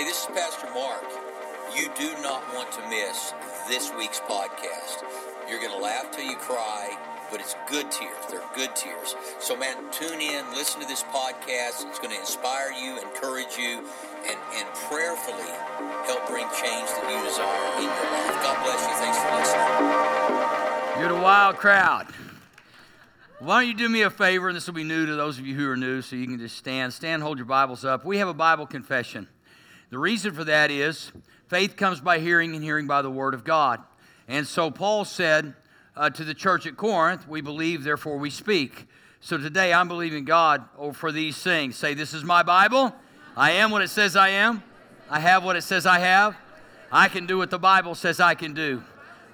Hey, this is Pastor Mark. You do not want to miss this week's podcast. You're going to laugh till you cry, but it's good tears. They're good tears. So, man, tune in, listen to this podcast. It's going to inspire you, encourage you, and, and prayerfully help bring change that you desire in your life. God bless you. Thanks for listening. You're the wild crowd. Why don't you do me a favor, and this will be new to those of you who are new, so you can just stand. Stand, hold your Bibles up. We have a Bible confession. The reason for that is faith comes by hearing, and hearing by the Word of God. And so Paul said uh, to the church at Corinth, We believe, therefore we speak. So today I'm believing God for these things. Say, This is my Bible. I am what it says I am. I have what it says I have. I can do what the Bible says I can do.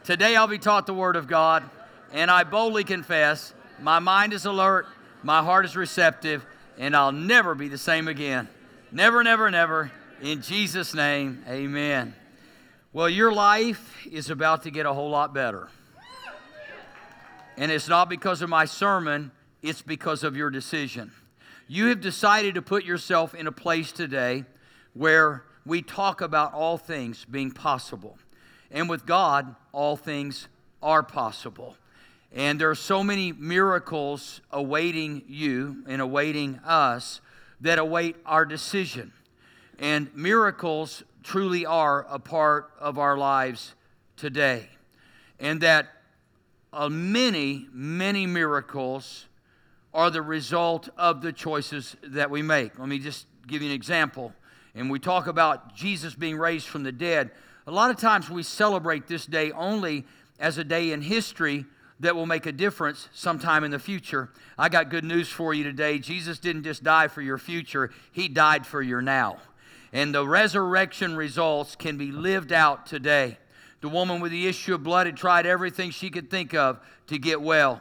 Today I'll be taught the Word of God, and I boldly confess my mind is alert, my heart is receptive, and I'll never be the same again. Never, never, never. In Jesus' name, amen. Well, your life is about to get a whole lot better. And it's not because of my sermon, it's because of your decision. You have decided to put yourself in a place today where we talk about all things being possible. And with God, all things are possible. And there are so many miracles awaiting you and awaiting us that await our decision. And miracles truly are a part of our lives today. And that uh, many, many miracles are the result of the choices that we make. Let me just give you an example. And we talk about Jesus being raised from the dead. A lot of times we celebrate this day only as a day in history that will make a difference sometime in the future. I got good news for you today. Jesus didn't just die for your future, He died for your now. And the resurrection results can be lived out today. The woman with the issue of blood had tried everything she could think of to get well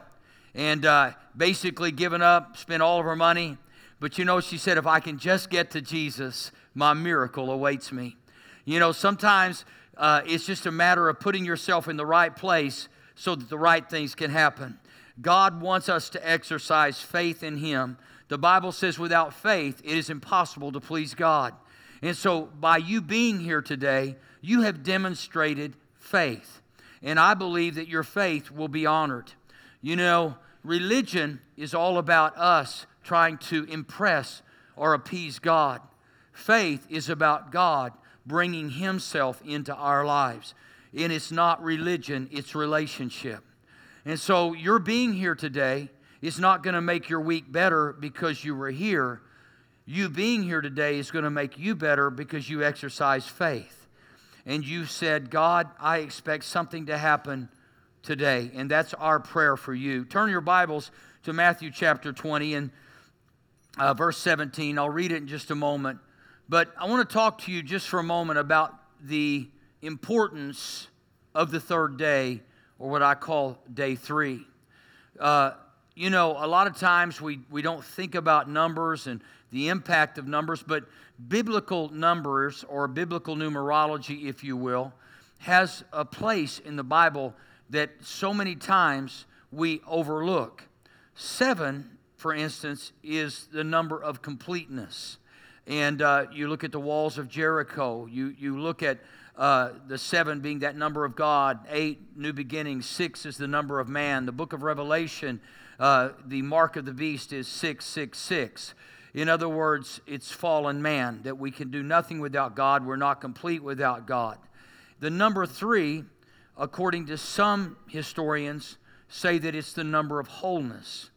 and uh, basically given up, spent all of her money. But you know, she said, if I can just get to Jesus, my miracle awaits me. You know, sometimes uh, it's just a matter of putting yourself in the right place so that the right things can happen. God wants us to exercise faith in Him. The Bible says, without faith, it is impossible to please God. And so, by you being here today, you have demonstrated faith. And I believe that your faith will be honored. You know, religion is all about us trying to impress or appease God. Faith is about God bringing Himself into our lives and it's not religion, it's relationship. And so your being here today is not going to make your week better because you were here. You being here today is going to make you better because you exercise faith. And you said, God, I expect something to happen today. And that's our prayer for you. Turn your Bibles to Matthew chapter 20 and uh, verse 17. I'll read it in just a moment. But I want to talk to you just for a moment about the importance of the third day, or what I call day three. Uh, you know, a lot of times we, we don't think about numbers and the impact of numbers, but biblical numbers, or biblical numerology, if you will, has a place in the Bible that so many times we overlook. Seven, for instance, is the number of completeness. And uh, you look at the walls of Jericho, you, you look at uh, the seven being that number of God, eight, new beginnings, six is the number of man. The book of Revelation, uh, the mark of the beast is 666. In other words, it's fallen man, that we can do nothing without God. We're not complete without God. The number three, according to some historians, say that it's the number of wholeness.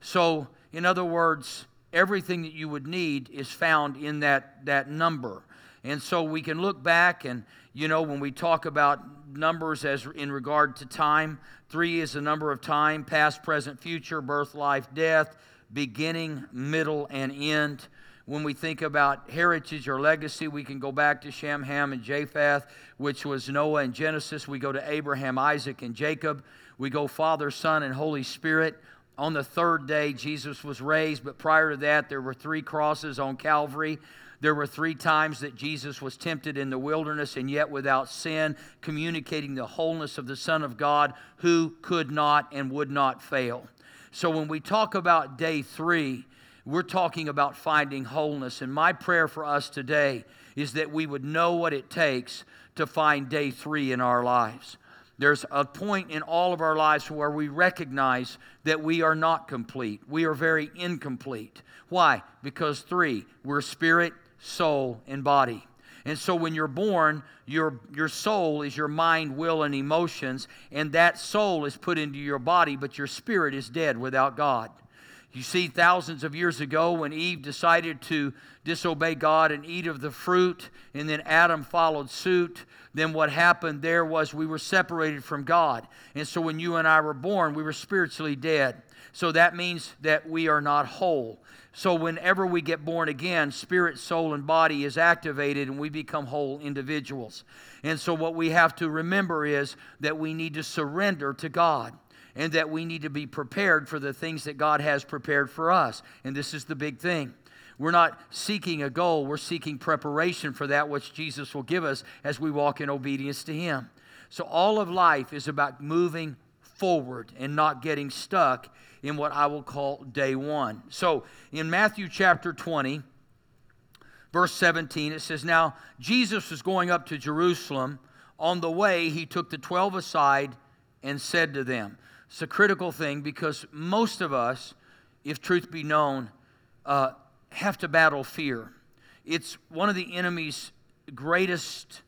So, in other words, everything that you would need is found in that, that number. And so we can look back and, you know, when we talk about numbers as in regard to time, three is the number of time, past, present, future, birth, life, death, beginning, middle, and end. When we think about heritage or legacy, we can go back to Shem, Ham, and Japheth, which was Noah and Genesis. We go to Abraham, Isaac, and Jacob. We go Father, Son, and Holy Spirit. On the third day, Jesus was raised, but prior to that, there were three crosses on Calvary. There were three times that Jesus was tempted in the wilderness and yet without sin, communicating the wholeness of the Son of God who could not and would not fail. So when we talk about day three, We're talking about finding wholeness. And my prayer for us today is that we would know what it takes to find day three in our lives. There's a point in all of our lives where we recognize that we are not complete. We are very incomplete. Why? Because three, we're spirit, soul, and body. And so when you're born, your, your soul is your mind, will, and emotions, and that soul is put into your body, but your spirit is dead without God. You see, thousands of years ago, when Eve decided to disobey God and eat of the fruit, and then Adam followed suit, then what happened there was we were separated from God. And so when you and I were born, we were spiritually dead. So that means that we are not whole. So whenever we get born again, spirit, soul, and body is activated and we become whole individuals. And so what we have to remember is that we need to surrender to God and that we need to be prepared for the things that God has prepared for us. And this is the big thing. We're not seeking a goal, we're seeking preparation for that which Jesus will give us as we walk in obedience to Him. So, all of life is about moving forward and not getting stuck in what I will call day one. So, in Matthew chapter 20, verse 17, it says, Now Jesus was going up to Jerusalem. On the way, he took the 12 aside and said to them, it's a critical thing because most of us, if truth be known, uh, have to battle fear. It's one of the enemy's greatest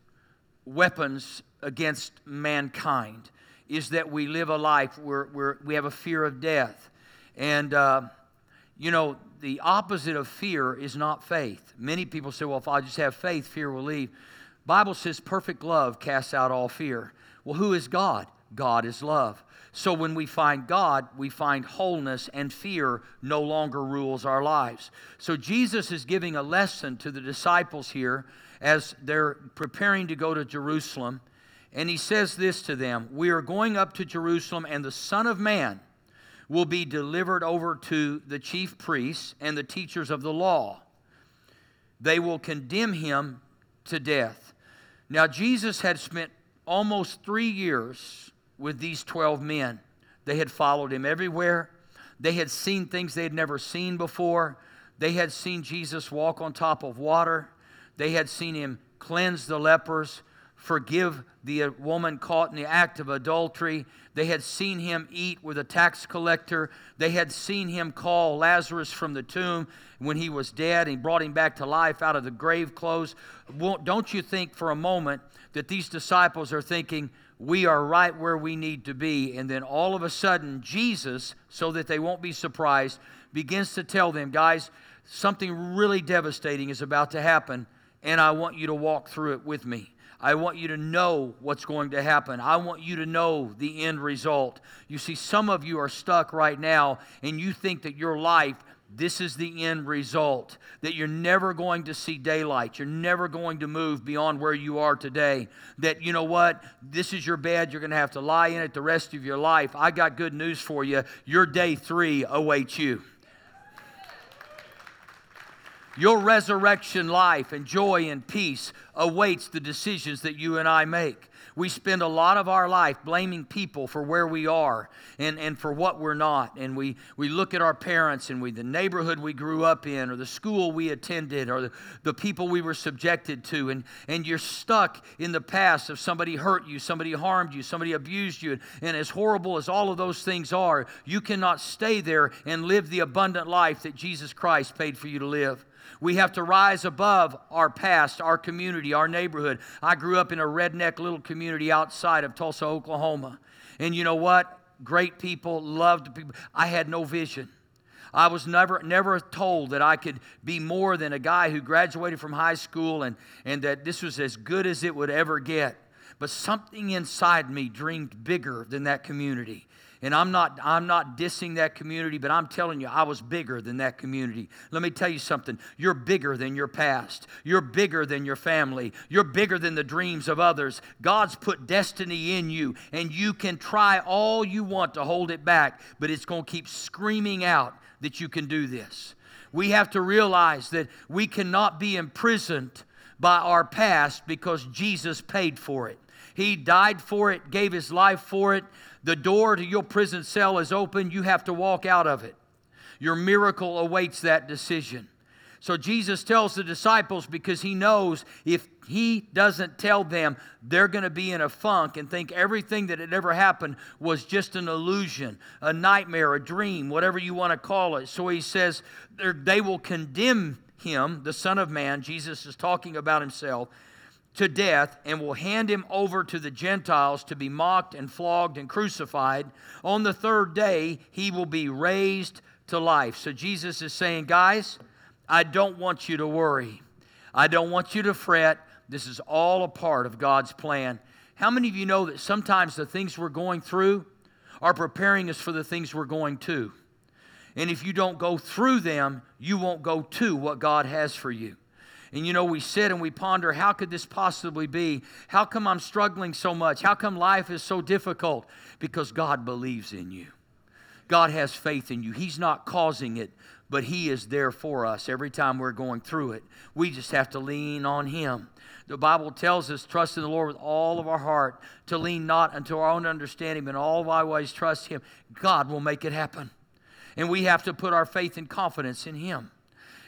weapons against mankind is that we live a life where, where we have a fear of death. And, uh, you know, the opposite of fear is not faith. Many people say, well, if I just have faith, fear will leave. Bible says perfect love casts out all fear. Well, who is God? God is love. So when we find God, we find wholeness, and fear no longer rules our lives. So Jesus is giving a lesson to the disciples here as they're preparing to go to Jerusalem. And he says this to them We are going up to Jerusalem, and the Son of Man will be delivered over to the chief priests and the teachers of the law. They will condemn him to death. Now, Jesus had spent almost three years with these 12 men. They had followed him everywhere. They had seen things they had never seen before. They had seen Jesus walk on top of water. They had seen him cleanse the lepers, forgive the uh, woman caught in the act of adultery. They had seen him eat with a tax collector. They had seen him call Lazarus from the tomb when he was dead and brought him back to life out of the grave clothes. Don't you think for a moment that these disciples are thinking, we are right where we need to be. And then all of a sudden, Jesus, so that they won't be surprised, begins to tell them, guys, something really devastating is about to happen, and I want you to walk through it with me. I want you to know what's going to happen. I want you to know the end result. You see, some of you are stuck right now, and you think that your life this is the end result that you're never going to see daylight. You're never going to move beyond where you are today. That, you know what, this is your bed. You're going to have to lie in it the rest of your life. I got good news for you. Your day three awaits you. Your resurrection life and joy and peace awaits the decisions that you and I make. We spend a lot of our life blaming people for where we are and, and for what we're not. And we, we look at our parents and we the neighborhood we grew up in or the school we attended or the, the people we were subjected to. And, and you're stuck in the past of somebody hurt you, somebody harmed you, somebody abused you. And as horrible as all of those things are, you cannot stay there and live the abundant life that Jesus Christ paid for you to live. We have to rise above our past, our community, our neighborhood. I grew up in a redneck little community outside of Tulsa, Oklahoma. And you know what? Great people, loved people. I had no vision. I was never, never told that I could be more than a guy who graduated from high school and, and that this was as good as it would ever get. But something inside me dreamed bigger than that community. And I'm not, I'm not dissing that community, but I'm telling you, I was bigger than that community. Let me tell you something. You're bigger than your past. You're bigger than your family. You're bigger than the dreams of others. God's put destiny in you, and you can try all you want to hold it back, but it's going to keep screaming out that you can do this. We have to realize that we cannot be imprisoned by our past because Jesus paid for it. He died for it, gave his life for it. The door to your prison cell is open. You have to walk out of it. Your miracle awaits that decision. So Jesus tells the disciples because he knows if he doesn't tell them, they're going to be in a funk and think everything that had ever happened was just an illusion, a nightmare, a dream, whatever you want to call it. So he says they will condemn him, the Son of Man, Jesus is talking about himself, to death and will hand him over to the Gentiles to be mocked and flogged and crucified. On the third day, he will be raised to life. So Jesus is saying, guys, I don't want you to worry. I don't want you to fret. This is all a part of God's plan. How many of you know that sometimes the things we're going through are preparing us for the things we're going to? And if you don't go through them, you won't go to what God has for you. And you know, we sit and we ponder, how could this possibly be? How come I'm struggling so much? How come life is so difficult? Because God believes in you. God has faith in you. He's not causing it, but He is there for us every time we're going through it. We just have to lean on Him. The Bible tells us, trust in the Lord with all of our heart, to lean not unto our own understanding, but in all our ways trust Him. God will make it happen. And we have to put our faith and confidence in Him.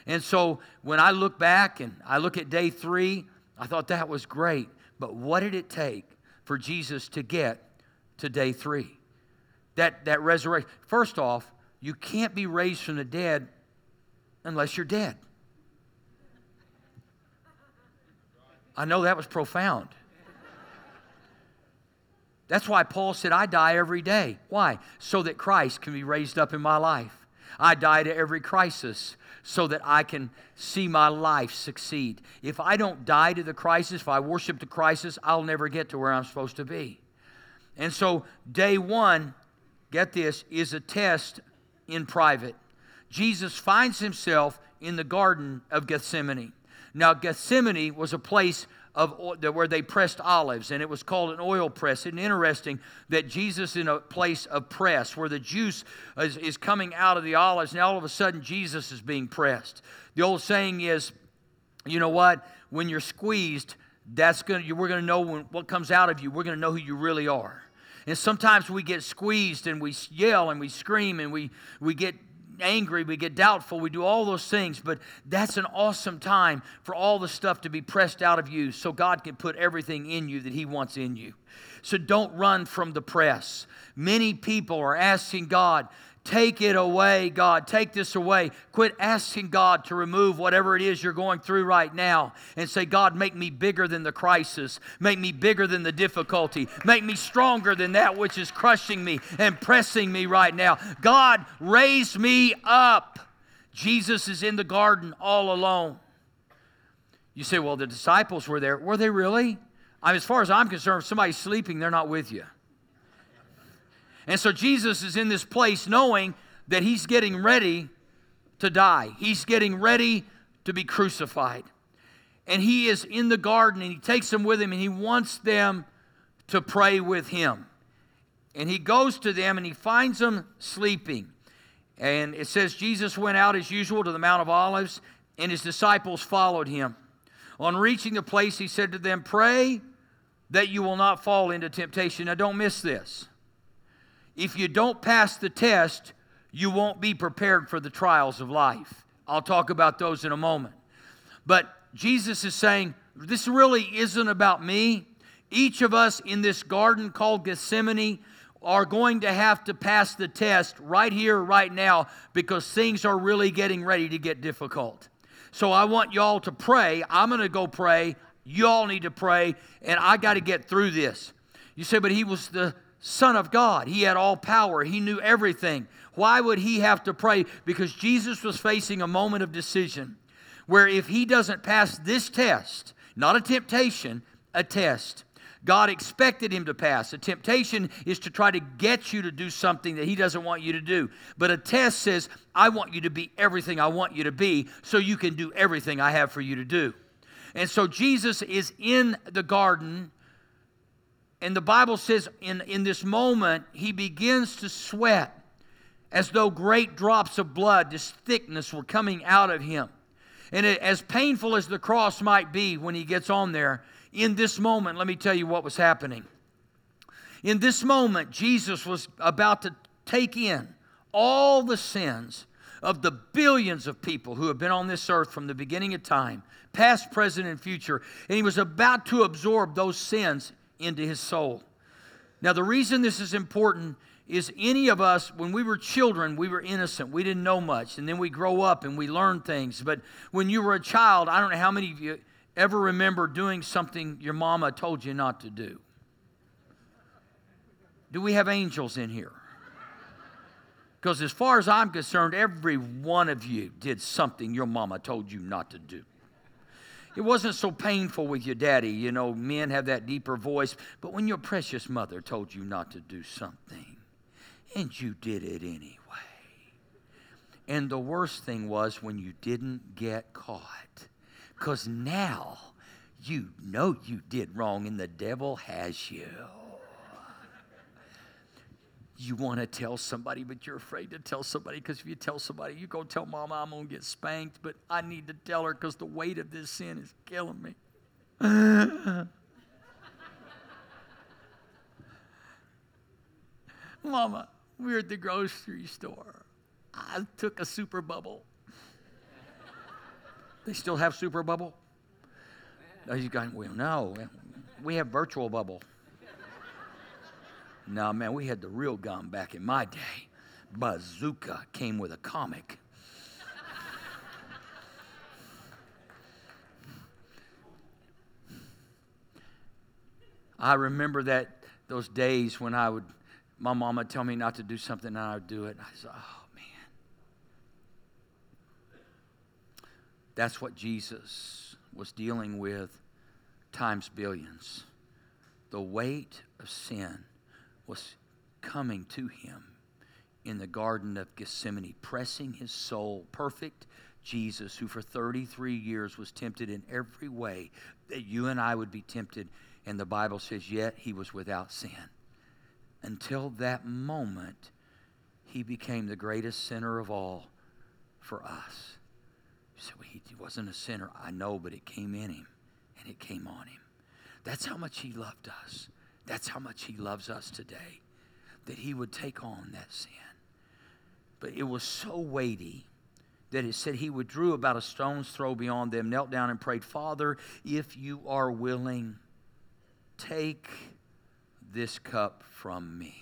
And so when I look back and I look at day three, I thought that was great. But what did it take for Jesus to get to day three? That, that resurrection. First off, you can't be raised from the dead unless you're dead. I know that was profound. That's why Paul said, I die every day. Why? So that Christ can be raised up in my life. I die to every crisis so that I can see my life succeed. If I don't die to the crisis, if I worship the crisis, I'll never get to where I'm supposed to be. And so, day one, get this, is a test in private. Jesus finds himself in the Garden of Gethsemane. Now, Gethsemane was a place of where they pressed olives, and it was called an oil press. And interesting that Jesus in a place of press where the juice is, is coming out of the olives, and all of a sudden Jesus is being pressed. The old saying is, you know what? When you're squeezed, that's gonna we're gonna know when, what comes out of you. We're gonna know who you really are. And sometimes we get squeezed and we yell and we scream and we, we get angry, we get doubtful, we do all those things, but that's an awesome time for all the stuff to be pressed out of you so God can put everything in you that He wants in you. So don't run from the press. Many people are asking God, Take it away, God. Take this away. Quit asking God to remove whatever it is you're going through right now and say, God, make me bigger than the crisis. Make me bigger than the difficulty. Make me stronger than that which is crushing me and pressing me right now. God, raise me up. Jesus is in the garden all alone. You say, well, the disciples were there. Were they really? I mean, as far as I'm concerned, if somebody's sleeping, they're not with you. And so Jesus is in this place knowing that he's getting ready to die, he's getting ready to be crucified. And he is in the garden and he takes them with him and he wants them to pray with him. And he goes to them and he finds them sleeping. And it says Jesus went out as usual to the Mount of Olives and his disciples followed him. On reaching the place, he said to them, Pray that you will not fall into temptation. Now, don't miss this if you don't pass the test, you won't be prepared for the trials of life. I'll talk about those in a moment. But Jesus is saying, this really isn't about me. Each of us in this garden called Gethsemane are going to have to pass the test right here, right now, because things are really getting ready to get difficult. So I want y'all to pray. I'm going to go pray. Y'all need to pray, and I got to get through this. You say, but he was the Son of God. He had all power, he knew everything. Why would he have to pray? Because Jesus was facing a moment of decision where if he doesn't pass this test, not a temptation, a test, God expected him to pass. A temptation is to try to get you to do something that he doesn't want you to do. But a test says, I want you to be everything I want you to be so you can do everything I have for you to do. And so Jesus is in the garden and the Bible says in, in this moment, he begins to sweat as though great drops of blood, this thickness, were coming out of him. And it, as painful as the cross might be when he gets on there, in this moment, let me tell you what was happening. In this moment, Jesus was about to take in all the sins of the billions of people who have been on this earth from the beginning of time, past, present, and future, and he was about to absorb those sins into his soul. Now, the reason this is important is any of us, when we were children, we were innocent. We didn't know much. And then we grow up and we learn things. But when you were a child, I don't know how many of you ever remember doing something your mama told you not to do. Do we have angels in here? Because as far as I'm concerned, every one of you did something your mama told you not to do. It wasn't so painful with your daddy. You know, men have that deeper voice. But when your precious mother told you not to do something, and you did it anyway. And the worst thing was when you didn't get caught. Because now you know you did wrong, and the devil has you you want to tell somebody, but you're afraid to tell somebody because if you tell somebody, you go tell mama I'm going to get spanked, but I need to tell her because the weight of this sin is killing me. mama, we are at the grocery store. I took a super bubble. They still have super bubble? Oh, you going, well, no, we have virtual bubble. No, man, we had the real gun back in my day. Bazooka came with a comic. I remember that those days when I would, my mom would tell me not to do something and I would do it. I said, oh man. That's what Jesus was dealing with times billions. The weight of sin was coming to him in the Garden of Gethsemane, pressing his soul, perfect Jesus, who for 33 years was tempted in every way that you and I would be tempted. And the Bible says, yet he was without sin. Until that moment, he became the greatest sinner of all for us. So he wasn't a sinner. I know, but it came in him and it came on him. That's how much he loved us. That's how much He loves us today, that He would take on that sin. But it was so weighty that it said He withdrew about a stone's throw beyond them, knelt down and prayed, Father, if you are willing, take this cup from me.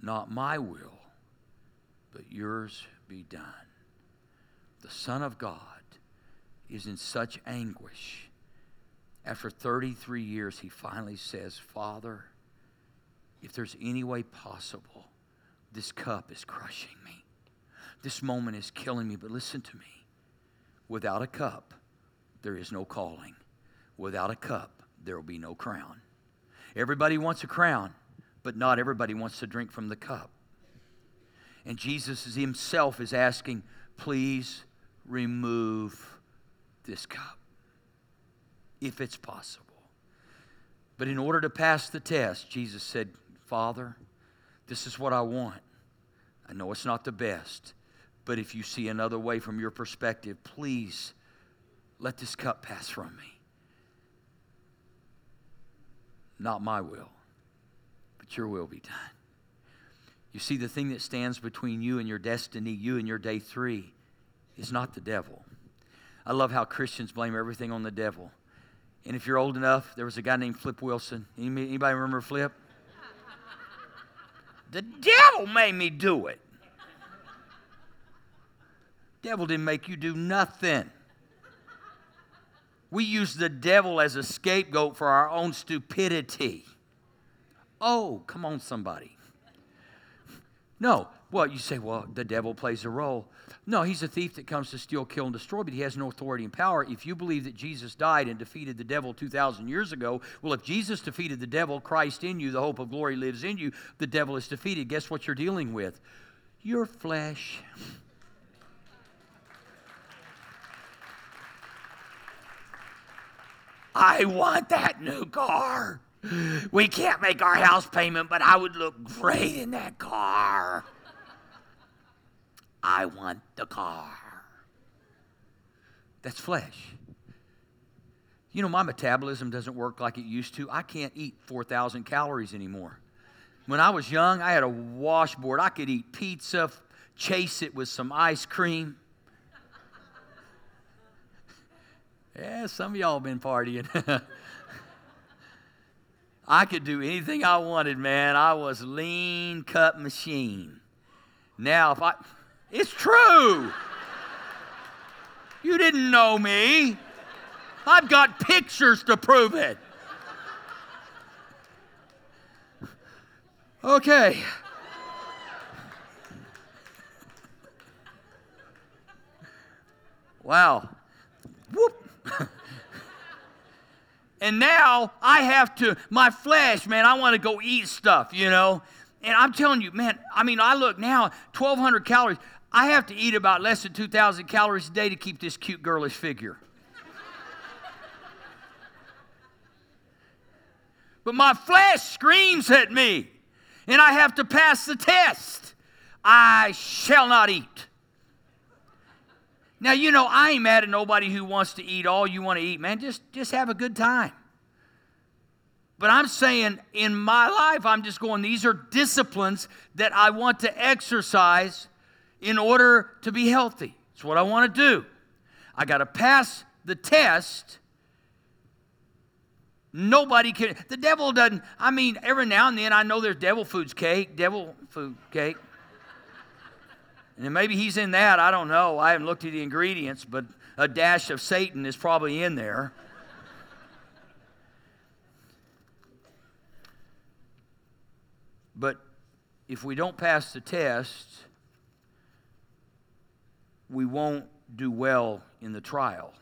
Not my will, but yours be done. The Son of God is in such anguish after 33 years, he finally says, Father, if there's any way possible, this cup is crushing me. This moment is killing me. But listen to me without a cup, there is no calling. Without a cup, there will be no crown. Everybody wants a crown, but not everybody wants to drink from the cup. And Jesus himself is asking, please remove this cup if it's possible. But in order to pass the test, Jesus said, Father, this is what I want. I know it's not the best, but if you see another way from your perspective, please let this cup pass from me. Not my will, but your will be done. You see, the thing that stands between you and your destiny, you and your day three, is not the devil. I love how Christians blame everything on the devil. And if you're old enough, there was a guy named Flip Wilson. Anybody remember Flip? the devil made me do it. Devil didn't make you do nothing. We use the devil as a scapegoat for our own stupidity. Oh, come on, somebody. No, well, you say, well, the devil plays a role. No, he's a thief that comes to steal, kill, and destroy, but he has no authority and power. If you believe that Jesus died and defeated the devil 2,000 years ago, well, if Jesus defeated the devil, Christ in you, the hope of glory lives in you, the devil is defeated. Guess what you're dealing with? Your flesh. I want that new car. We can't make our house payment, but I would look great in that car. I want the car. That's flesh. You know, my metabolism doesn't work like it used to. I can't eat 4,000 calories anymore. When I was young, I had a washboard. I could eat pizza, chase it with some ice cream. Yeah, some of y'all been partying. I could do anything I wanted, man. I was lean cut machine. Now, if I, it's true. You didn't know me. I've got pictures to prove it. Okay. Wow. Whoop. and now I have to, my flesh, man, I want to go eat stuff, you know? And I'm telling you, man, I mean, I look now, 1,200 calories. I have to eat about less than 2,000 calories a day to keep this cute girlish figure. but my flesh screams at me, and I have to pass the test. I shall not eat. Now, you know, I ain't mad at nobody who wants to eat all you want to eat, man. Just, just have a good time. But I'm saying in my life, I'm just going, these are disciplines that I want to exercise in order to be healthy. It's what I want to do. I got to pass the test. Nobody can. The devil doesn't. I mean, every now and then I know there's devil food's cake, devil food cake. And maybe he's in that. I don't know. I haven't looked at the ingredients, but a dash of Satan is probably in there. But if we don't pass the test, we won't do well in the trial.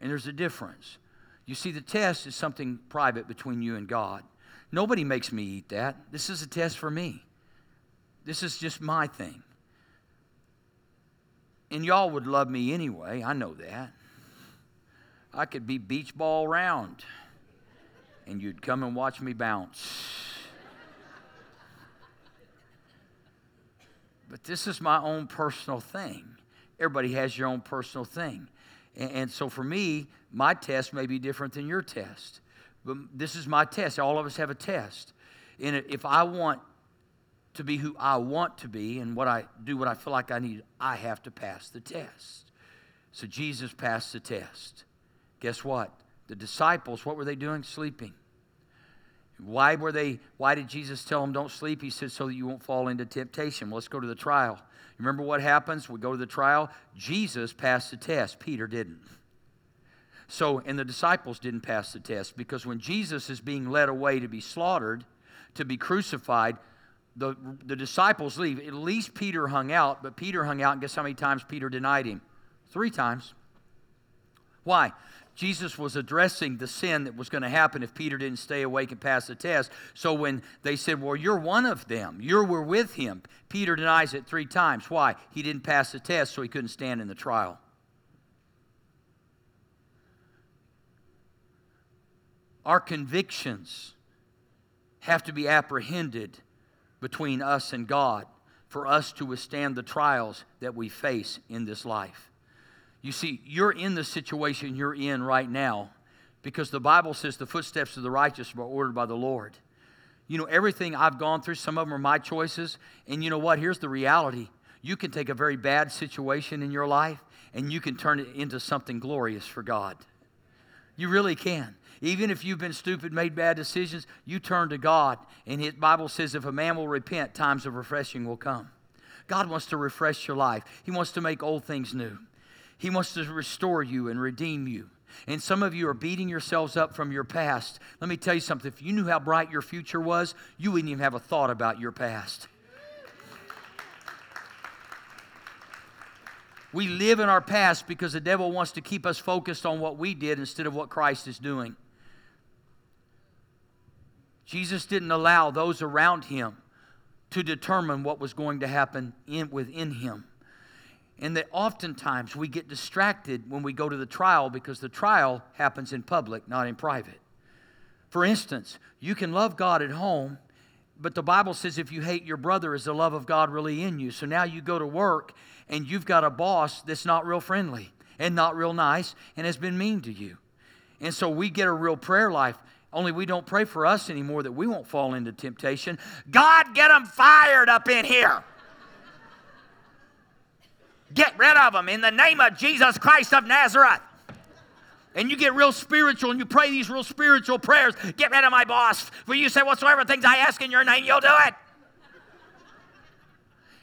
And there's a difference. You see, the test is something private between you and God. Nobody makes me eat that. This is a test for me. This is just my thing. And y'all would love me anyway. I know that. I could be beach ball round, and you'd come and watch me bounce. But this is my own personal thing. Everybody has your own personal thing. And, so for me, my test may be different than your test. But this is my test. All of us have a test. And if I want to be who I want to be and what I do what I feel like I need, I have to pass the test. So Jesus passed the test. Guess what? The disciples, what were they doing? Sleeping. Why were they why did Jesus tell them don't sleep? He said so that you won't fall into temptation. Well, let's go to the trial. Remember what happens? We go to the trial. Jesus passed the test. Peter didn't. So, and the disciples didn't pass the test because when Jesus is being led away to be slaughtered, to be crucified, the, the disciples leave. At least Peter hung out, but Peter hung out, and guess how many times Peter denied him? Three times. Why? Jesus was addressing the sin that was going to happen if Peter didn't stay awake and pass the test. So when they said, Well, you're one of them, you were with him, Peter denies it three times. Why? He didn't pass the test, so he couldn't stand in the trial. Our convictions have to be apprehended between us and God for us to withstand the trials that we face in this life. You see, you're in the situation you're in right now because the Bible says the footsteps of the righteous are ordered by the Lord. You know, everything I've gone through, some of them are my choices. And you know what? Here's the reality you can take a very bad situation in your life and you can turn it into something glorious for God. You really can. Even if you've been stupid, made bad decisions, you turn to God. And His Bible says if a man will repent, times of refreshing will come. God wants to refresh your life, He wants to make old things new. He wants to restore you and redeem you. And some of you are beating yourselves up from your past. Let me tell you something. If you knew how bright your future was, you wouldn't even have a thought about your past. We live in our past because the devil wants to keep us focused on what we did instead of what Christ is doing. Jesus didn't allow those around him to determine what was going to happen in, within him. And that oftentimes we get distracted when we go to the trial because the trial happens in public, not in private. For instance, you can love God at home, but the Bible says if you hate your brother, is the love of God really in you? So now you go to work and you've got a boss that's not real friendly and not real nice and has been mean to you. And so we get a real prayer life. Only we don't pray for us anymore that we won't fall into temptation. God, get them fired up in here. Get rid of them in the name of Jesus Christ of Nazareth. And you get real spiritual and you pray these real spiritual prayers. Get rid of my boss. For you say, whatsoever things I ask in your name, you'll do it.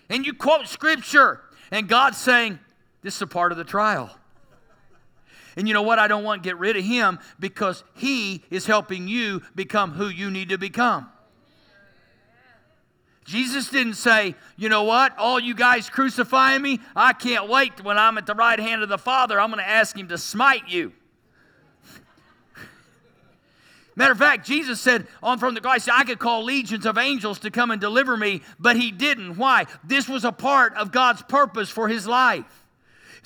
And you quote scripture. And God's saying, this is a part of the trial. And you know what? I don't want to get rid of him because he is helping you become who you need to become. Jesus didn't say, you know what, all you guys crucifying me, I can't wait when I'm at the right hand of the Father. I'm going to ask him to smite you. Matter of fact, Jesus said on from the cross, I could call legions of angels to come and deliver me, but he didn't. Why? This was a part of God's purpose for his life.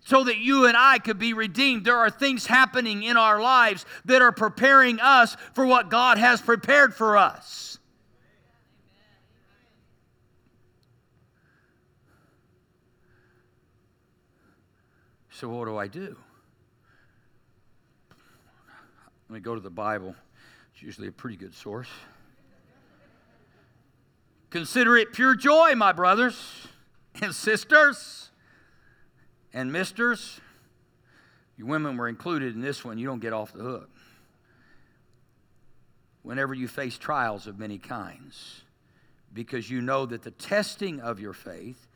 So that you and I could be redeemed. There are things happening in our lives that are preparing us for what God has prepared for us. So, what do I do? Let me go to the Bible. It's usually a pretty good source. Consider it pure joy, my brothers and sisters and misters. You women were included in this one. You don't get off the hook. Whenever you face trials of many kinds, because you know that the testing of your faith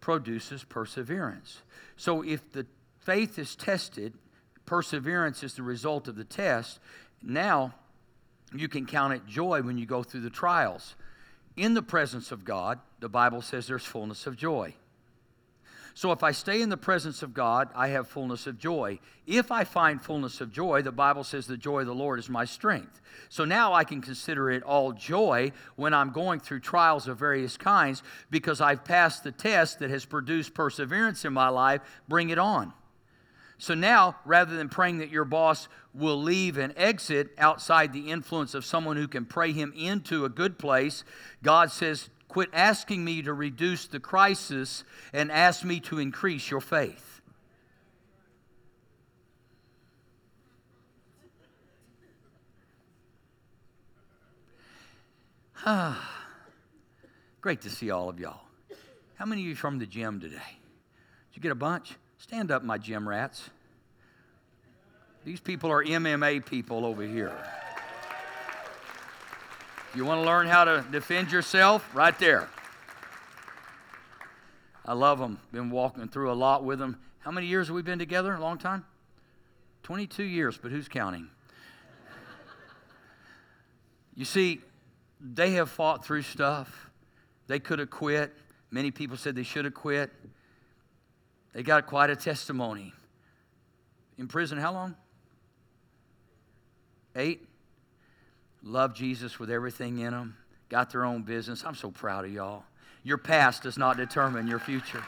produces perseverance. So if the faith is tested, perseverance is the result of the test. Now you can count it joy when you go through the trials. In the presence of God, the Bible says there's fullness of joy. So if I stay in the presence of God, I have fullness of joy. If I find fullness of joy, the Bible says the joy of the Lord is my strength. So now I can consider it all joy when I'm going through trials of various kinds because I've passed the test that has produced perseverance in my life. Bring it on. So now, rather than praying that your boss will leave and exit outside the influence of someone who can pray him into a good place, God says, Quit asking me to reduce the crisis and ask me to increase your faith. Ah, great to see all of y'all. How many of you from the gym today? Did you get a bunch? Stand up, my gym rats. These people are MMA people over here. You want to learn how to defend yourself? Right there. I love them. Been walking through a lot with them. How many years have we been together? A long time? 22 years, but who's counting? you see, they have fought through stuff. They could have quit. Many people said they should have quit. They got quite a testimony. In prison, how long? Eight? Love Jesus with everything in them. Got their own business. I'm so proud of y'all. Your past does not determine your future.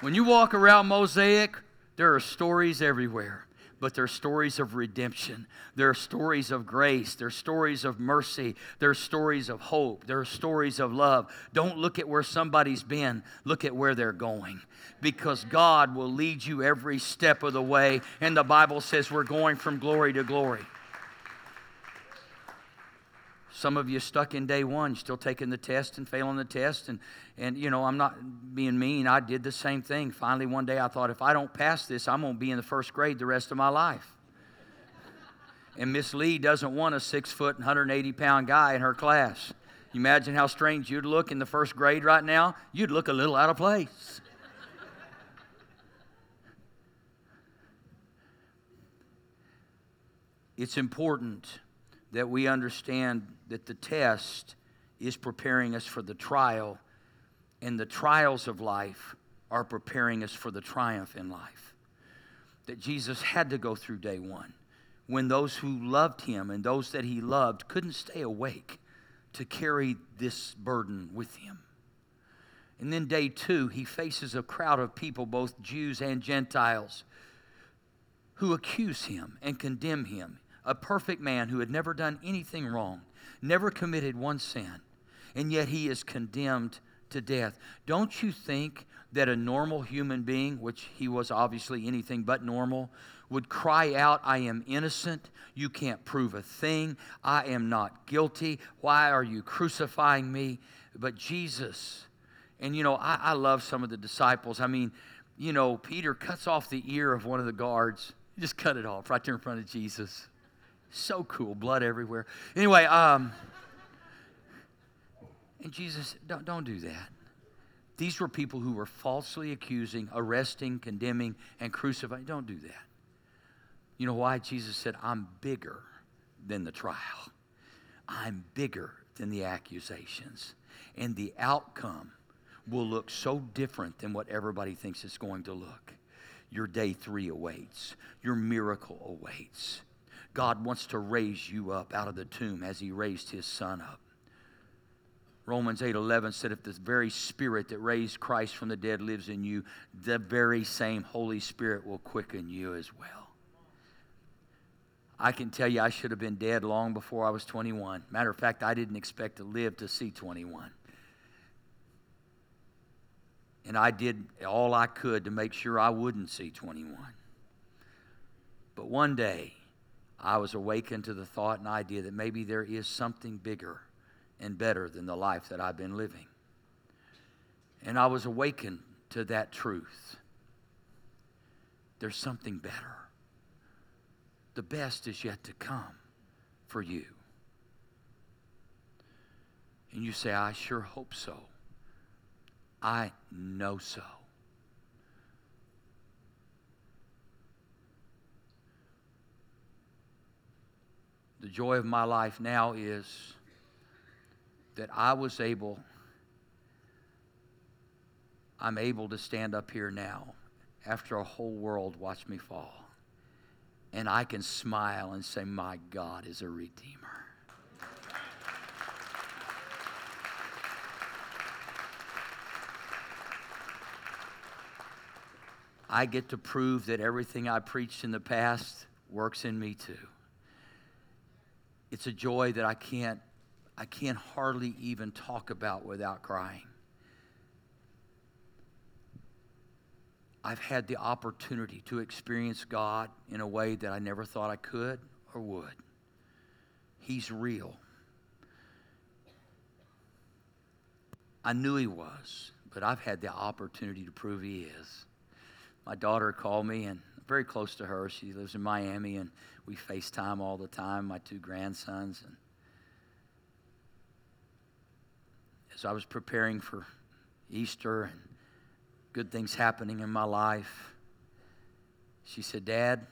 When you walk around Mosaic, there are stories everywhere but they're stories of redemption. They're stories of grace. They're stories of mercy. They're stories of hope. They're stories of love. Don't look at where somebody's been, look at where they're going. Because God will lead you every step of the way. And the Bible says we're going from glory to glory. Some of you stuck in day one, still taking the test and failing the test. And, and, you know, I'm not being mean. I did the same thing. Finally, one day I thought, if I don't pass this, I'm going to be in the first grade the rest of my life. And Miss Lee doesn't want a six foot, 180 pound guy in her class. You imagine how strange you'd look in the first grade right now? You'd look a little out of place. it's important that we understand that the test is preparing us for the trial, and the trials of life are preparing us for the triumph in life. That Jesus had to go through day one when those who loved him and those that he loved couldn't stay awake to carry this burden with him. And then day two, he faces a crowd of people, both Jews and Gentiles, who accuse him and condemn him a perfect man who had never done anything wrong, never committed one sin, and yet he is condemned to death. Don't you think that a normal human being, which he was obviously anything but normal, would cry out, I am innocent. You can't prove a thing. I am not guilty. Why are you crucifying me? But Jesus, and you know, I, I love some of the disciples. I mean, you know, Peter cuts off the ear of one of the guards, just cut it off right there in front of Jesus. So cool, blood everywhere. Anyway, um, and Jesus, don't, don't do that. These were people who were falsely accusing, arresting, condemning, and crucifying. Don't do that. You know why? Jesus said, I'm bigger than the trial, I'm bigger than the accusations. And the outcome will look so different than what everybody thinks it's going to look. Your day three awaits, your miracle awaits. God wants to raise you up out of the tomb as He raised His Son up. Romans 8:11 said if the very spirit that raised Christ from the dead lives in you, the very same Holy Spirit will quicken you as well. I can tell you I should have been dead long before I was 21. Matter of fact, I didn't expect to live to see 21. And I did all I could to make sure I wouldn't see 21. But one day, I was awakened to the thought and idea that maybe there is something bigger and better than the life that I've been living. And I was awakened to that truth. There's something better. The best is yet to come for you. And you say, I sure hope so. I know so. The joy of my life now is that I was able, I'm able to stand up here now after a whole world watched me fall. And I can smile and say, My God is a redeemer. I get to prove that everything I preached in the past works in me too. It's a joy that I can't I can't hardly even talk about without crying. I've had the opportunity to experience God in a way that I never thought I could or would. He's real. I knew He was, but I've had the opportunity to prove He is. My daughter called me, and very close to her. She lives in Miami, and we FaceTime all the time, my two grandsons. And as I was preparing for Easter and good things happening in my life, she said, Dad,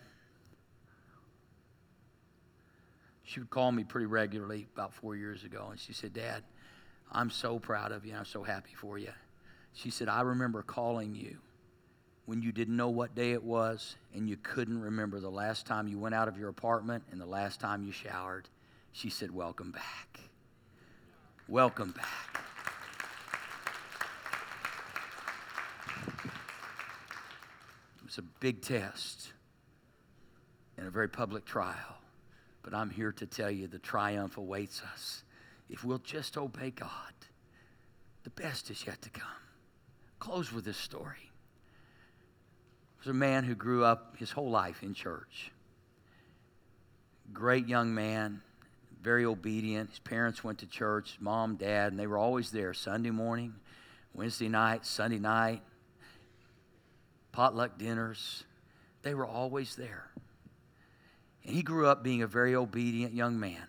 she would call me pretty regularly about four years ago, and she said, Dad, I'm so proud of you and I'm so happy for you. She said, I remember calling you when you didn't know what day it was and you couldn't remember the last time you went out of your apartment and the last time you showered. She said, Welcome back. Welcome back. It's a big test and a very public trial. But I'm here to tell you the triumph awaits us. If we'll just obey God, the best is yet to come. Close with this story. There's a man who grew up his whole life in church. Great young man, very obedient. His parents went to church, mom, dad, and they were always there Sunday morning, Wednesday night, Sunday night, potluck dinners. They were always there. And he grew up being a very obedient young man.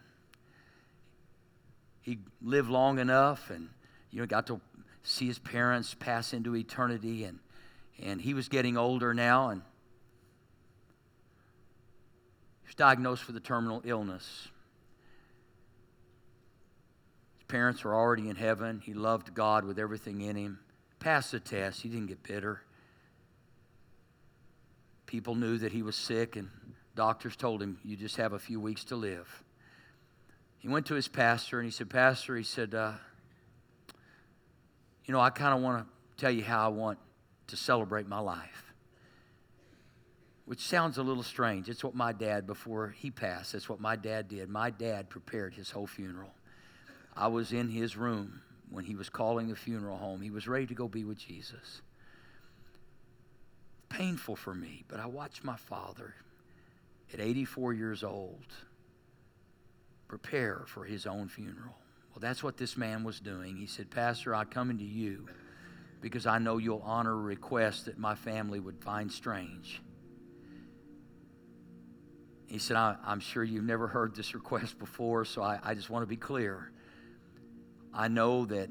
He lived long enough and you know got to see his parents pass into eternity and and he was getting older now and he was diagnosed with a terminal illness. His parents were already in heaven. He loved God with everything in him. Passed the test. He didn't get bitter. People knew that he was sick, and doctors told him, You just have a few weeks to live. He went to his pastor and he said, Pastor, he said, uh, You know, I kind of want to tell you how I want to celebrate my life. Which sounds a little strange. It's what my dad, before he passed, that's what my dad did. My dad prepared his whole funeral. I was in his room when he was calling the funeral home. He was ready to go be with Jesus. painful for me, but I watched my father at 84 years old prepare for his own funeral. Well, that's what this man was doing. He said, Pastor, I come into you because I know you'll honor a request that my family would find strange. He said, I, am sure you've never heard this request before, so I, I just want to be clear. I know that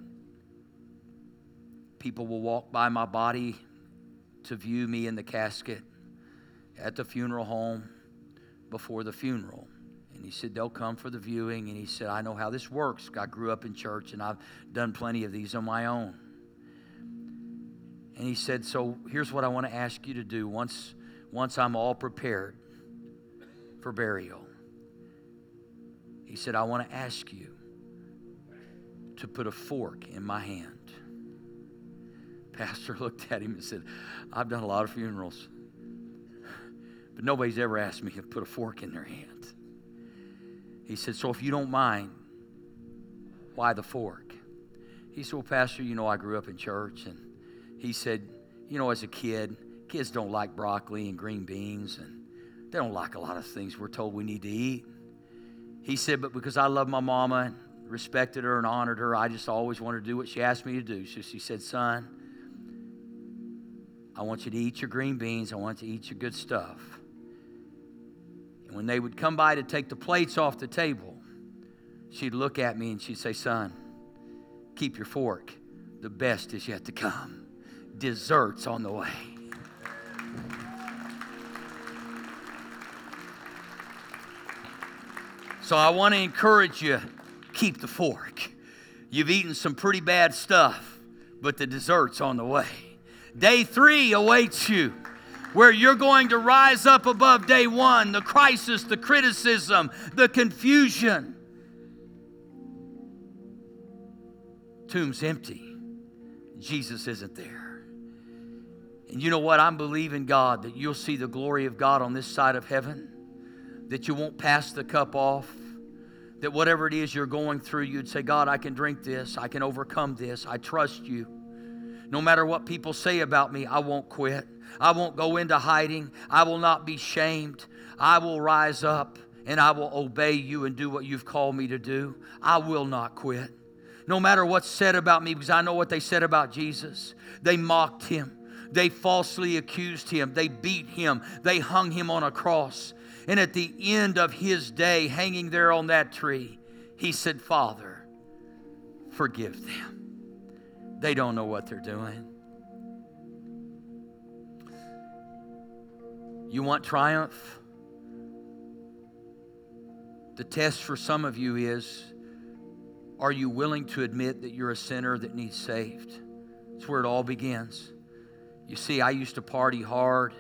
people will walk by my body to view me in the casket at the funeral home before the funeral. And he said, They'll come for the viewing. And he said, I know how this works. I grew up in church and I've done plenty of these on my own. And he said, So here's what I want to ask you to do once, once I'm all prepared for burial. He said, I want to ask you to put a fork in my hand. Pastor looked at him and said, I've done a lot of funerals, but nobody's ever asked me to put a fork in their hand. He said, So if you don't mind, why the fork? He said, Well, Pastor, you know, I grew up in church. And he said, You know, as a kid, kids don't like broccoli and green beans. And they don't like a lot of things we're told we need to eat. He said, But because I love my mama and respected her and honored her, I just always wanted to do what she asked me to do. So she said, Son, I want you to eat your green beans. I want you to eat your good stuff. And when they would come by to take the plates off the table, she'd look at me and she'd say, Son, keep your fork. The best is yet to come. Dessert's on the way. So I want to encourage you keep the fork. You've eaten some pretty bad stuff, but the dessert's on the way. Day three awaits you, where you're going to rise up above day one the crisis, the criticism, the confusion. Tomb's empty, Jesus isn't there. And you know what? I'm believing God that you'll see the glory of God on this side of heaven that you won't pass the cup off, that whatever it is you're going through, you'd say, God, I can drink this, I can overcome this, I trust you. No matter what people say about me, I won't quit. I won't go into hiding. I will not be shamed. I will rise up and I will obey you and do what you've called me to do. I will not quit. No matter what's said about me, because I know what they said about Jesus. They mocked him, they falsely accused him, they beat him, they hung him on a cross. And at the end of his day, hanging there on that tree, he said, Father, forgive them. They don't know what they're doing. You want triumph? The test for some of you is are you willing to admit that you're a sinner that needs saved? That's where it all begins. You see, I used to party hard.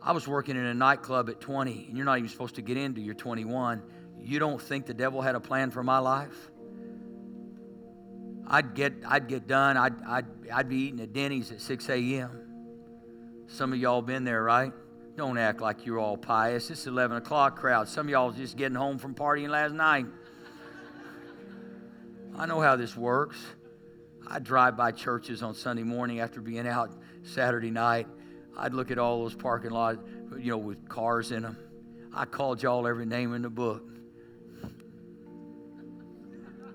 I was working in a nightclub at 20, and you're not even supposed to get into your 21. You don't think the devil had a plan for my life? I'd get, I'd get done. I'd, I'd, I'd be eating at Denny's at 6 a.m. Some of y'all been there, right? Don't act like you're all pious. It's 11 o'clock crowd. Some of y'all just getting home from partying last night. I know how this works. I drive by churches on Sunday morning after being out Saturday night. I'd look at all those parking lots, you know, with cars in them. I called y'all every name in the book.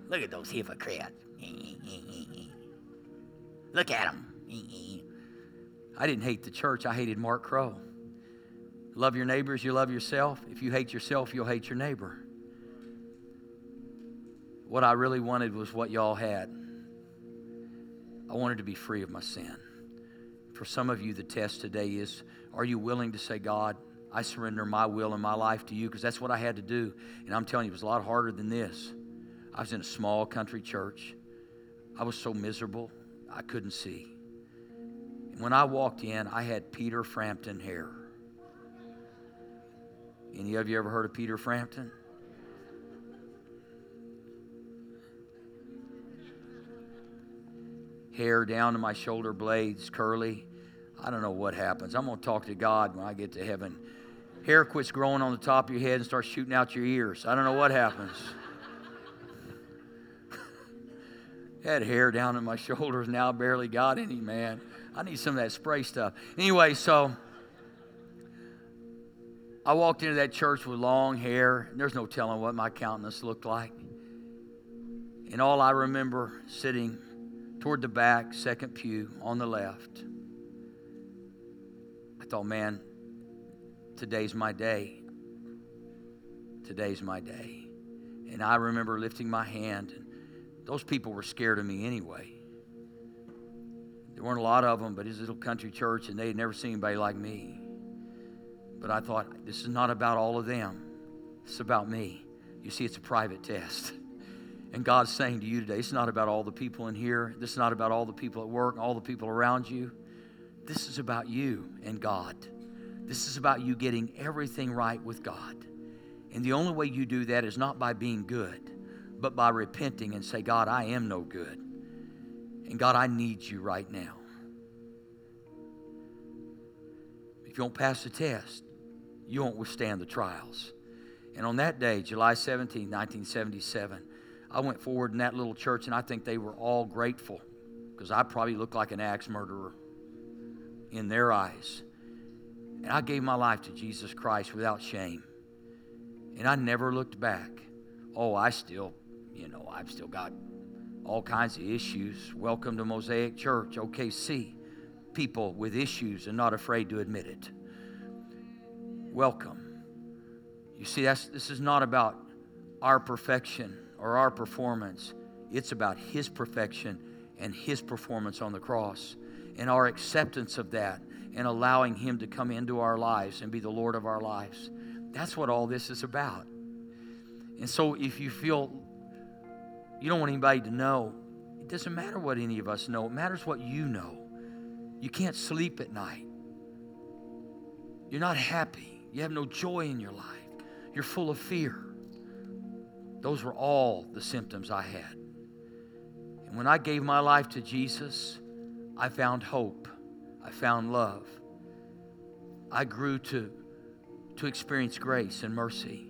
Look at those hypocrites. Look at them. I didn't hate the church, I hated Mark Crow. Love your neighbors, you love yourself. If you hate yourself, you'll hate your neighbor. What I really wanted was what y'all had. I wanted to be free of my sin. For some of you, the test today is are you willing to say, God, I surrender my will and my life to you? Because that's what I had to do. And I'm telling you, it was a lot harder than this. I was in a small country church. I was so miserable, I couldn't see. And when I walked in, I had Peter Frampton hair. Any of you ever heard of Peter Frampton? Hair down to my shoulder blades, curly. I don't know what happens. I'm going to talk to God when I get to heaven. Hair quits growing on the top of your head and starts shooting out your ears. I don't know what happens. had hair down in my shoulders, now barely got any, man. I need some of that spray stuff. Anyway, so I walked into that church with long hair, there's no telling what my countenance looked like. And all I remember sitting toward the back, second pew on the left, thought, man, today's my day. Today's my day. And I remember lifting my hand, and those people were scared of me anyway. There weren't a lot of them, but it's a little country church, and they had never seen anybody like me. But I thought, this is not about all of them. It's about me. You see, it's a private test. And God's saying to you today, it's not about all the people in here. This is not about all the people at work, all the people around you. This is about you and God. This is about you getting everything right with God. And the only way you do that is not by being good, but by repenting and say, God, I am no good. And God, I need you right now. If you don't pass the test, you won't withstand the trials. And on that day, July 17, 1977, I went forward in that little church, and I think they were all grateful because I probably looked like an axe murderer in their eyes. And I gave my life to Jesus Christ without shame. And I never looked back. Oh, I still, you know, I've still got all kinds of issues. Welcome to Mosaic Church, OKC. People with issues and not afraid to admit it. Welcome. You see, that's, this is not about our perfection or our performance, it's about His perfection and His performance on the cross and our acceptance of that and allowing Him to come into our lives and be the Lord of our lives. That's what all this is about. And so if you feel you don't want anybody to know, it doesn't matter what any of us know, it matters what you know. You can't sleep at night. You're not happy. You have no joy in your life. You're full of fear. Those were all the symptoms I had. And when I gave my life to Jesus, I found hope. I found love. I grew to, to experience grace and mercy.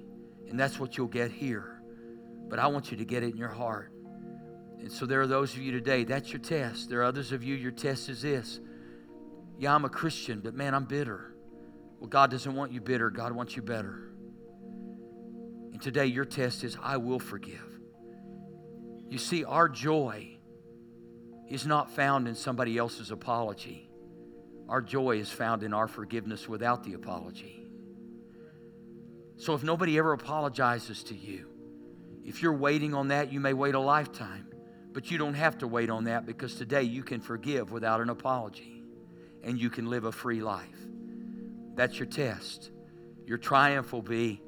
And that's what you'll get here. But I want you to get it in your heart. And so there are those of you today, that's your test. There are others of you, your test is this. Yeah, I'm a Christian, but man, I'm bitter. Well, God doesn't want you bitter, God wants you better. And today, your test is I will forgive. You see, our joy is not found in somebody else's apology. Our joy is found in our forgiveness without the apology. So if nobody ever apologizes to you, if you're waiting on that, you may wait a lifetime. But you don't have to wait on that because today you can forgive without an apology and you can live a free life. That's your test. Your triumph will be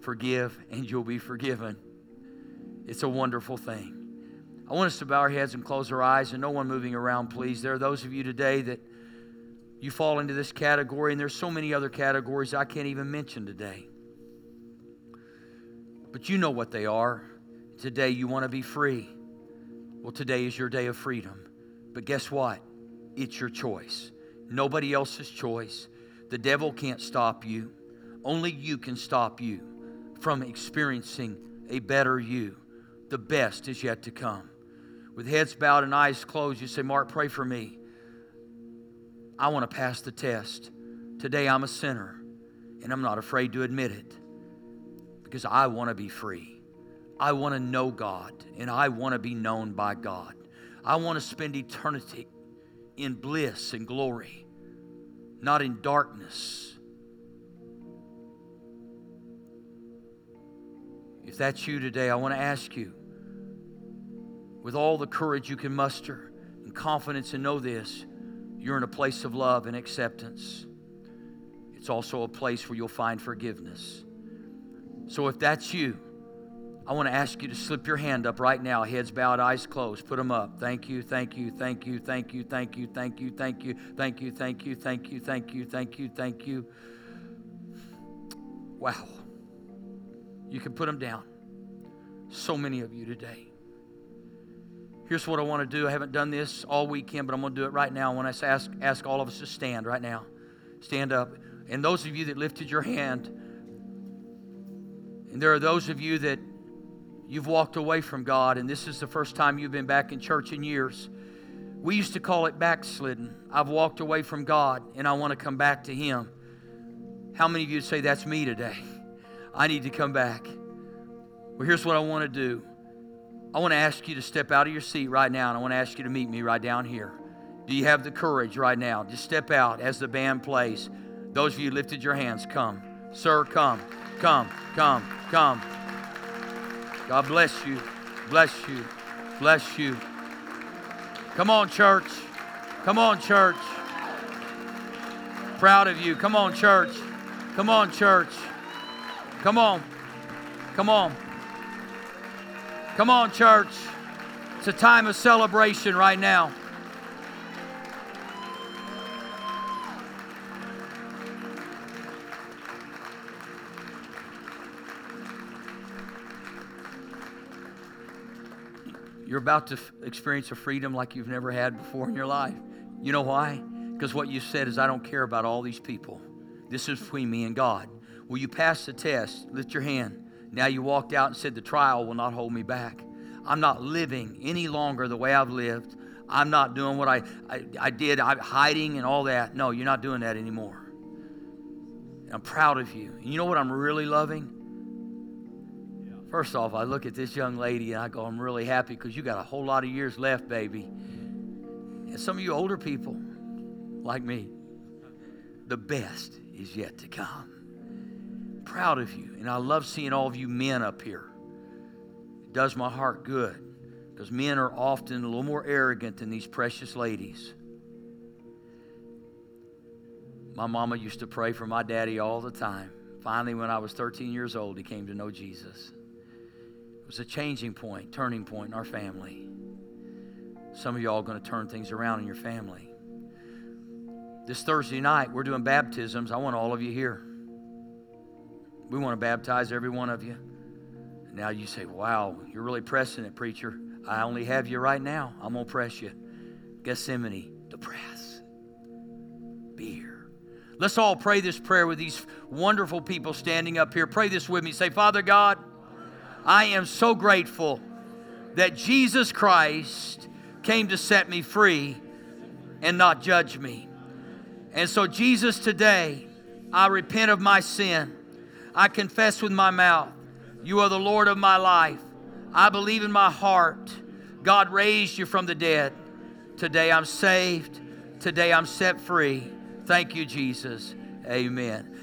forgive and you'll be forgiven. It's a wonderful thing. I want us to bow our heads and close our eyes, and no one moving around, please. There are those of you today that you fall into this category, and there's so many other categories I can't even mention today. But you know what they are. Today you want to be free. Well, today is your day of freedom. But guess what? It's your choice. Nobody else's choice. The devil can't stop you. Only you can stop you from experiencing a better you. The best is yet to come with heads bowed and eyes closed, you say, Mark, pray for me. I want to pass the test. Today I'm a sinner, and I'm not afraid to admit it because I want to be free. I want to know God, and I want to be known by God. I want to spend eternity in bliss and glory, not in darkness. If that's you today, I want to ask you with all the courage you can muster and confidence and know this, you're in a place of love and acceptance. It's also a place where you'll find forgiveness. So if that's you, I want to ask you to slip your hand up right now, heads bowed, eyes closed. Put them up. Thank you, thank you, thank you, thank you, thank you, thank you, thank you, thank you, thank you, thank you, thank you, thank you, thank you. Wow. You can put them down. So many of you today. Here's what I want to do. I haven't done this all weekend, but I'm going to do it right now. I ask, ask all of us to stand right now, stand up. And those of you that lifted your hand, and there are those of you that you've walked away from God, and this is the first time you've been back in church in years. We used to call it backslidden. I've walked away from God, and I want to come back to Him. How many of you say, That's me today? I need to come back. Well, here's what I want to do I want to ask you to step out of your seat right now, and I want to ask you to meet me right down here. Do you have the courage right now? Just step out as the band plays. Those of you lifted your hands, come. Sir, come, come, come, come. God bless you, bless you, bless you. Come on, church. Come on, church. Proud of you. Come on, church. Come on, church. Come on. Come on. Come on, church. It's a time of celebration right now. You're about to f- experience a freedom like you've never had before in your life. You know why? Because what you said is, I don't care about all these people. This is between me and God. Will you pass the test? Lift your hand. Now you walked out and said, The trial will not hold me back. I'm not living any longer the way I've lived. I'm not doing what I, I, I did, I'm hiding and all that. No, you're not doing that anymore. I'm proud of you. And you know what I'm really loving? First off, I look at this young lady and I go, I'm really happy because you got a whole lot of years left, baby. And some of you older people, like me, the best is yet to come. Proud of you. And I love seeing all of you men up here. It does my heart good because men are often a little more arrogant than these precious ladies. My mama used to pray for my daddy all the time. Finally, when I was 13 years old, he came to know Jesus It was a changing point, turning point in our family. Some of y'all are going to turn things around in your family. This Thursday night, we're doing baptisms. I want all of you here. We want to baptize every one of you. Now you say, wow, you're really pressing it, preacher. I only have you right now. I'm going to press you. Gethsemane, the press. Be here. Let's all pray this prayer with these wonderful people standing up here. Pray this with me. Say, Father God, I am so grateful that Jesus Christ came to set me free and not judge me. And so, Jesus, today, I repent of my sin. I confess with my mouth, You are the Lord of my life. I believe in my heart, God raised you from the dead. Today I'm saved. Today I'm set free. Thank you, Jesus. Amen.